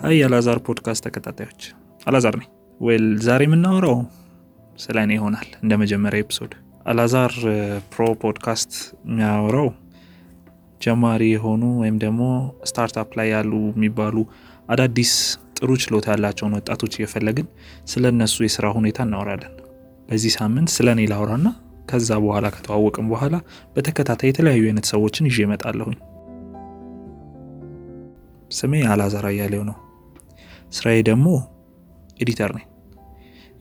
Hi የአላዛር ፖድካስት ተከታታዮች አላዛር ነኝ። well ዛሬ የምናወራው ስለ እኔ ይሆናል። እንደ መጀመሪያ episode አላዛር ፕሮ ፖድካስት የሚያወራው ጀማሪ የሆኑ ወይም ደግሞ startup ላይ ያሉ የሚባሉ አዳዲስ ጥሩ ችሎታ ያላቸውን ወጣቶች እየፈለግን ስለ እነሱ የስራ ሁኔታ እናወራለን። በዚህ ሳምንት ስለ እኔ ላውራና ከዛ በኋላ ከተዋወቅም በኋላ በተከታታይ የተለያዩ አይነት ሰዎችን ይዤ እመጣለሁኝ። ስሜ አላዛር አያሌው ነው። ስራዬ ደግሞ ኤዲተር ነኝ።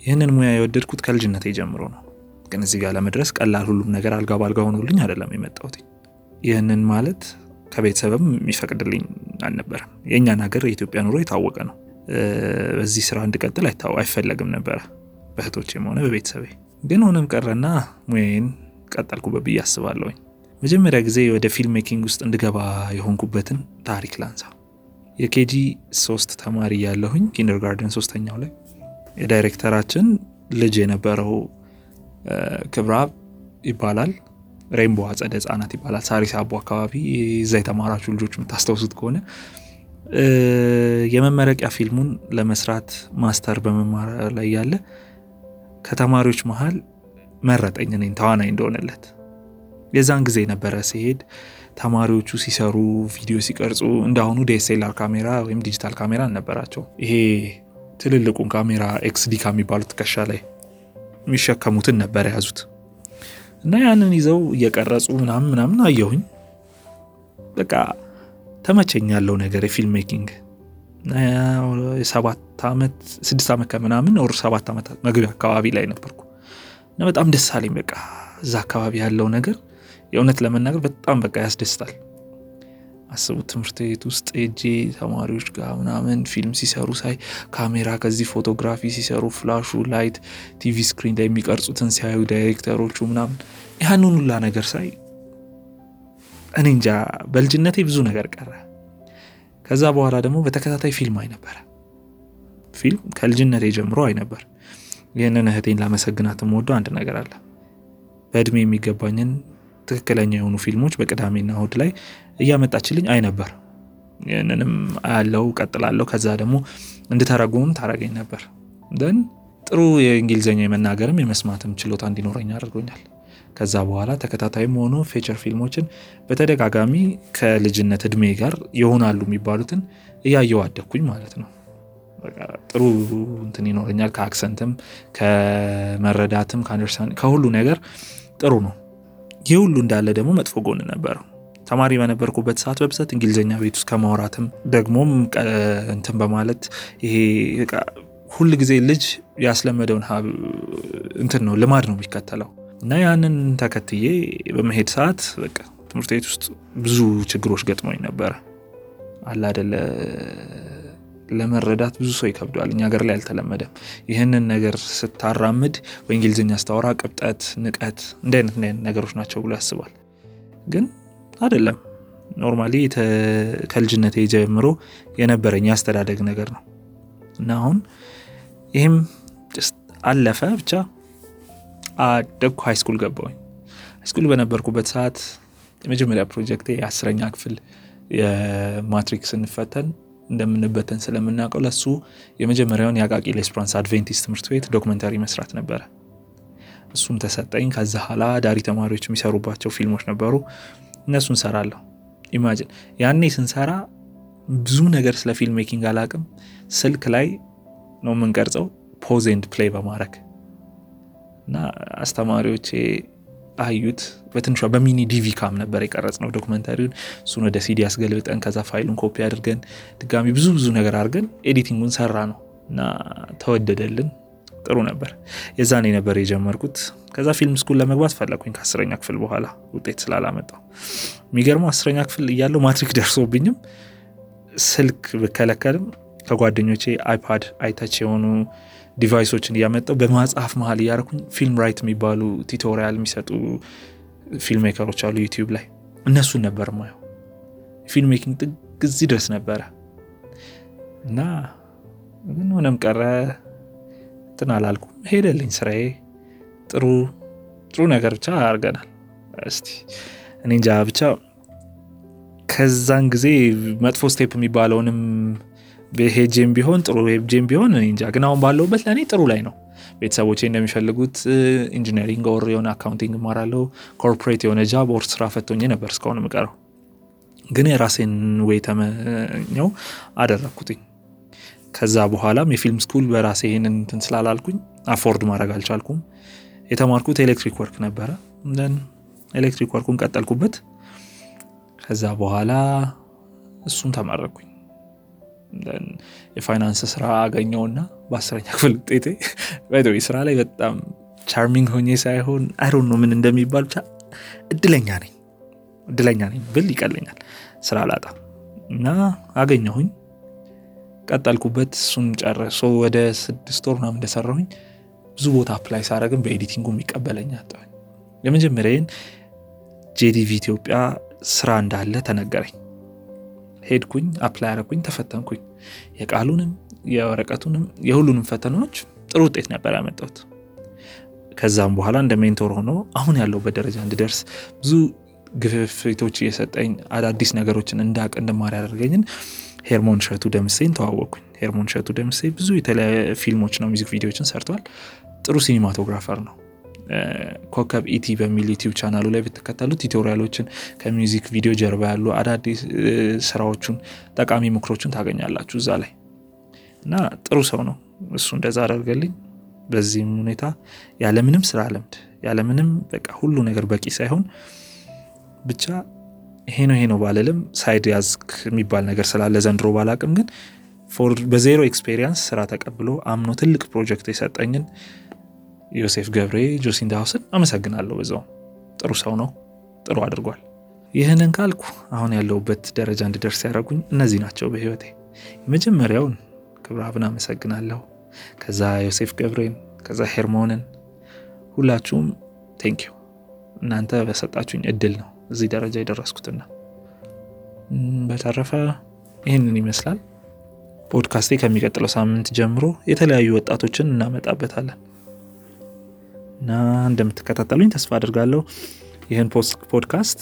ይህንን ሙያ የወደድኩት ከልጅነቴ ጀምሮ ነው። ግን እዚህ ጋር ለመድረስ ቀላል ሁሉም ነገር አልጋ ባልጋ ሆኖልኝ አይደለም የመጣሁት። ይህንን ማለት ከቤተሰብም የሚፈቅድልኝ አልነበረም። የእኛን ሀገር የኢትዮጵያ ኑሮ የታወቀ ነው። በዚህ ስራ እንድቀጥል አይፈለግም ነበረ በእህቶቼም ሆነ በቤተሰቤ። ግን ሆነም ቀረና ሙያዬን ቀጠልኩበት ብዬ አስባለሁኝ። መጀመሪያ ጊዜ ወደ film making ውስጥ እንድገባ የሆንኩበትን ታሪክ ላንሳ። የ KG ሶስት ተማሪ ያለሁኝ kindergarten ሶስተኛው ላይ የዳይሬክተራችን ልጅ የነበረው ክብረአብ ይባላል። ሬንቦ አጸደ ህጻናት ይባላል። ሳሪስ አቦ አካባቢ እዛ የተማራችሁ ልጆች የምታስታውሱት ከሆነ የመመረቂያ ፊልሙን ለመስራት master በመማር ላይ ያለ ከተማሪዎች መሀል መረጠኝ እኔን ተዋናይ እንደሆነለት። የዛን ጊዜ ነበረ ሲሄድ ተማሪዎቹ ሲሰሩ ቪዲዮ ሲቀርጹ እንዳሁኑ DSLR ካሜራ ወይም ዲጂታል ካሜራ አልነበራቸው። ይሄ ትልልቁን ካሜራ XD ከሚባሉት ትከሻ ላይ የሚሸከሙትን ነበር የያዙት እና ያንን ይዘው እየቀረጹ ምናምን ምናምን አየሁኝ። በቃ ተመቸኝ ያለው ነገር የ film making ሰባት ዓመት ስድስት ዓመት ከምናምን ወር ሰባት ዓመት መግቢያ አካባቢ ላይ ነበርኩ እና በጣም ደስ አለኝ። በቃ እዛ አካባቢ ያለው ነገር የእውነት ለመናገር በጣም በቃ ያስደስታል። አስቡት ትምህርት ቤት ውስጥ ሄጄ ተማሪዎች ጋር ምናምን ፊልም ሲሰሩ ሳይ ካሜራ ከዚህ photography ሲሰሩ ፍላሹ፣ light፣ TV screen ላይ የሚቀርጹትን ሲያዩ ዳይሬክተሮቹ ምናምን ያንን ሁላ ነገር ሳይ እኔ እንጃ በልጅነቴ ብዙ ነገር ቀረ። ከዛ በኋላ ደግሞ በተከታታይ ፊልም አይ ነበረ። ፊልም ከልጅነቴ ጀምሮ አይ ነበር። ይህንን እህቴን ላመሰግናት የምወደው አንድ ነገር አለ። በእድሜ የሚገባኝን ትክክለኛ የሆኑ ፊልሞች በቅዳሜና እሁድ ላይ እያመጣችልኝ አይ ነበር። ይህንንም አያለው ቀጥላለሁ። ከዛ ደግሞ እንድተረጉምም ታረገኝ ነበር። ደን ጥሩ የእንግሊዝኛ የመናገርም የመስማትም ችሎታ እንዲኖረኝ አድርጎኛል። ከዛ በኋላ ተከታታይም ሆኖ feature ፊልሞችን በተደጋጋሚ ከልጅነት እድሜ ጋር ይሆናሉ የሚባሉትን እያየው አደግኩኝ ማለት ነው። ጥሩ እንትን ይኖረኛል። ከ accent ም ከመረዳትም ከ understand ከሁሉ ነገር ጥሩ ነው። ይህ ሁሉ እንዳለ ደግሞ መጥፎ ጎን ነበረው። ተማሪ በነበርኩበት ሰዓት በብዛት እንግሊዝኛ ቤት ውስጥ ከማውራትም ደግሞም እንትን በማለት ይሄ ሁል ጊዜ ልጅ ያስለመደውን እንትን ነው ልማድ ነው የሚከተለው እና ያንን ተከትዬ በመሄድ ሰዓት በቃ ትምህርት ቤት ውስጥ ብዙ ችግሮች ገጥሞኝ ነበረ። አላደለ ለመረዳት ብዙ ሰው ይከብደዋል። እኛ ሀገር ላይ አልተለመደም። ይህንን ነገር ስታራምድ በእንግሊዝኛ ስታወራ ቅብጠት፣ ንቀት እንደ አይነት ነገሮች ናቸው ብሎ ያስባል። ግን አይደለም። normally ከልጅነት ጀምሮ የነበረኝ ያስተዳደግ ነገር ነው እና አሁን ይህም አለፈ ብቻ አደግኩ። high school ገባሁኝ። high school በነበርኩበት ሰዓት የመጀመሪያ ፕሮጀክቴ የአስረኛ ክፍል የማትሪክ ስንፈተን እንደምንበተን ስለምናውቀው ለሱ የመጀመሪያውን የአቃቂ ሌስፕራንስ አድቬንቲስት ትምህርት ቤት documentary መስራት ነበረ። እሱም ተሰጠኝ። ከዛ ኋላ ዳሪ ተማሪዎች የሚሰሩባቸው ፊልሞች ነበሩ፣ እነሱን ሰራለሁ። imagine ያኔ ስንሰራ ብዙ ነገር ስለ film making አላቅም። ስልክ ላይ ነው የምንቀርጸው pause and play በማድረግ እና አስተማሪዎቼ አዩት። በትንሿ በ mini DV cam ነበር የቀረጽነው documentary ውን። እሱን ወደ ሲዲ ያስገልብጠን ከዛ ፋይሉን ኮፒ አድርገን ድጋሚ ብዙ ብዙ ነገር አድርገን editing ኡን ሰራነው እና ተወደደልን። ጥሩ ነበር። የዛኔ ነበር የጀመርኩት። ከዛ ፊልም school ለመግባት ፈለግኩኝ ከአስረኛ ክፍል በኋላ ውጤት ስላላመጣው። የሚገርመው አስረኛ ክፍል እያለው ማትሪክ ደርሶብኝም ስልክ ብከለከልም ከጓደኞቼ አይፓድ iTouch የሆኑ device ኦችን እያመጣው በመጽሐፍ መሀል እያረኩኝ Film Riot የሚባሉ tutorial የሚሰጡ film maker ኦች አሉ YouTube ላይ እነሱን ነበር ማየው። film making ጥግ እዚህ ድረስ ነበረ እና ግን ሆነም ቀረ እንትን አላልኩም። ሄደልኝ ስራዬ። ጥሩ ጥሩ ነገር ብቻ አድርገናል። እስቲ እኔ እንጃ ብቻ ከዛን ጊዜ መጥፎ step የሚባለውንም ሄጄም ቢሆን ጥሩ ሄጄም ቢሆን እንጃ፣ ግን አሁን ባለውበት ለእኔ ጥሩ ላይ ነው። ቤተሰቦቼ እንደሚፈልጉት engineering or የሆነ accounting እማራለሁ። corporate የሆነ job or ስራ ፈቶኝ ነበር እስካሁን የምቀረው፣ ግን የራሴን ወይ ተመኘው አደረግኩትኝ። ከዛ በኋላም የፊልም ስኩል በራሴ ይሄንን እንትን ስላላልኩኝ አፎርድ ማድረግ አልቻልኩም። የተማርኩት ኤሌክትሪክ ወርክ ነበረ። ኤሌክትሪክ ወርኩን ቀጠልኩበት። ከዛ በኋላ እሱን ተመረኩኝ። የፋይናንስ ስራ አገኘውና በአስረኛ ክፍል ውጤቴ ወይ ስራ ላይ በጣም ቻርሚንግ ሆኜ ሳይሆን አይሮን ነው ምን እንደሚባል ብቻ እድለኛ ነኝ እድለኛ ነኝ ብል ይቀለኛል። ስራ ላጣ እና አገኘሁኝ፣ ቀጠልኩበት። እሱን ጨረሶ ወደ ስድስት ወር ምናምን እንደሰራሁኝ ብዙ ቦታ apply ሳረግም በ editing ኡ የሚቀበለኝ አጣሁኝ። የመጀመሪያዬን ጄዲቪ ኢትዮጵያ ስራ እንዳለ ተነገረኝ። ሄድኩኝ፣ apply አረኩኝ፣ ተፈተንኩኝ። የቃሉንም የወረቀቱንም የሁሉንም ፈተናዎች ጥሩ ውጤት ነበር ያመጣሁት። ከዛም በኋላ እንደ mentor ሆኖ አሁን ያለሁበት ደረጃ እንድደርስ ብዙ ግፊቶች እየሰጠኝ አዳዲስ ነገሮችን እንዳቅ እንድማር ያደርገኝን ሄርሞን ሸቱ ደምሴን ተዋወቅኩኝ። ሄርሞን ሸቱ ደምሴ ብዙ የተለያዩ ፊልሞችና music video ኦችን ሰርቷል። ጥሩ cinematographer ነው። ኮከብ ኢቲ በሚል YouTube channel ኡ ላይ ብትከተሉ tutorial ኦችን ከ music video ጀርባ ያሉ አዳዲስ ስራዎቹን ጠቃሚ ምክሮቹን ታገኛላችሁ እዛ ላይ እና ጥሩ ሰው ነው እሱ እንደዛ አደርገልኝ። በዚህም ሁኔታ ያለምንም ስራ ልምድ ያለምንም በቃ ሁሉ ነገር በቂ ሳይሆን ብቻ ይሄ ነው ይሄ ነው ባለልም ሳይድ ያዝክ የሚባል ነገር ስላለ ዘንድሮ ባላቅም ግን በዜሮ ኤክስፔሪንስ ስራ ተቀብሎ አምኖ ትልቅ ፕሮጀክት የሰጠኝን ዮሴፍ ገብሬ ጆሲንዳ ሀውስን አመሰግናለሁ። በዛው ጥሩ ሰው ነው፣ ጥሩ አድርጓል። ይህንን ካልኩ አሁን ያለሁበት ደረጃ እንድደርስ ያደረጉኝ እነዚህ ናቸው በህይወቴ። የመጀመሪያውን ክብረአብን አመሰግናለሁ። ከዛ ዮሴፍ ገብሬን፣ ከዛ ሄርሞንን፣ ሁላችሁም thank you። እናንተ በሰጣችሁኝ እድል ነው እዚህ ደረጃ የደረስኩትና በተረፈ ይህንን ይመስላል። ፖድካስቴ ከሚቀጥለው ሳምንት ጀምሮ የተለያዩ ወጣቶችን እናመጣበታለን። እና እንደምትከታተሉኝ ተስፋ አድርጋለሁ። ይህን podcast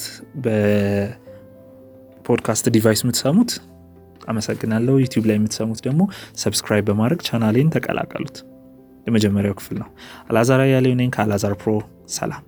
በ podcast device የምትሰሙት አመሰግናለሁ። YouTube ላይ የምትሰሙት ደግሞ subscribe በማድረግ ቻናሌን ተቀላቀሉት። የመጀመሪያው ክፍል ነው። አላዛር አያሌው ነኝ ከአላዛር ፕሮ። ሰላም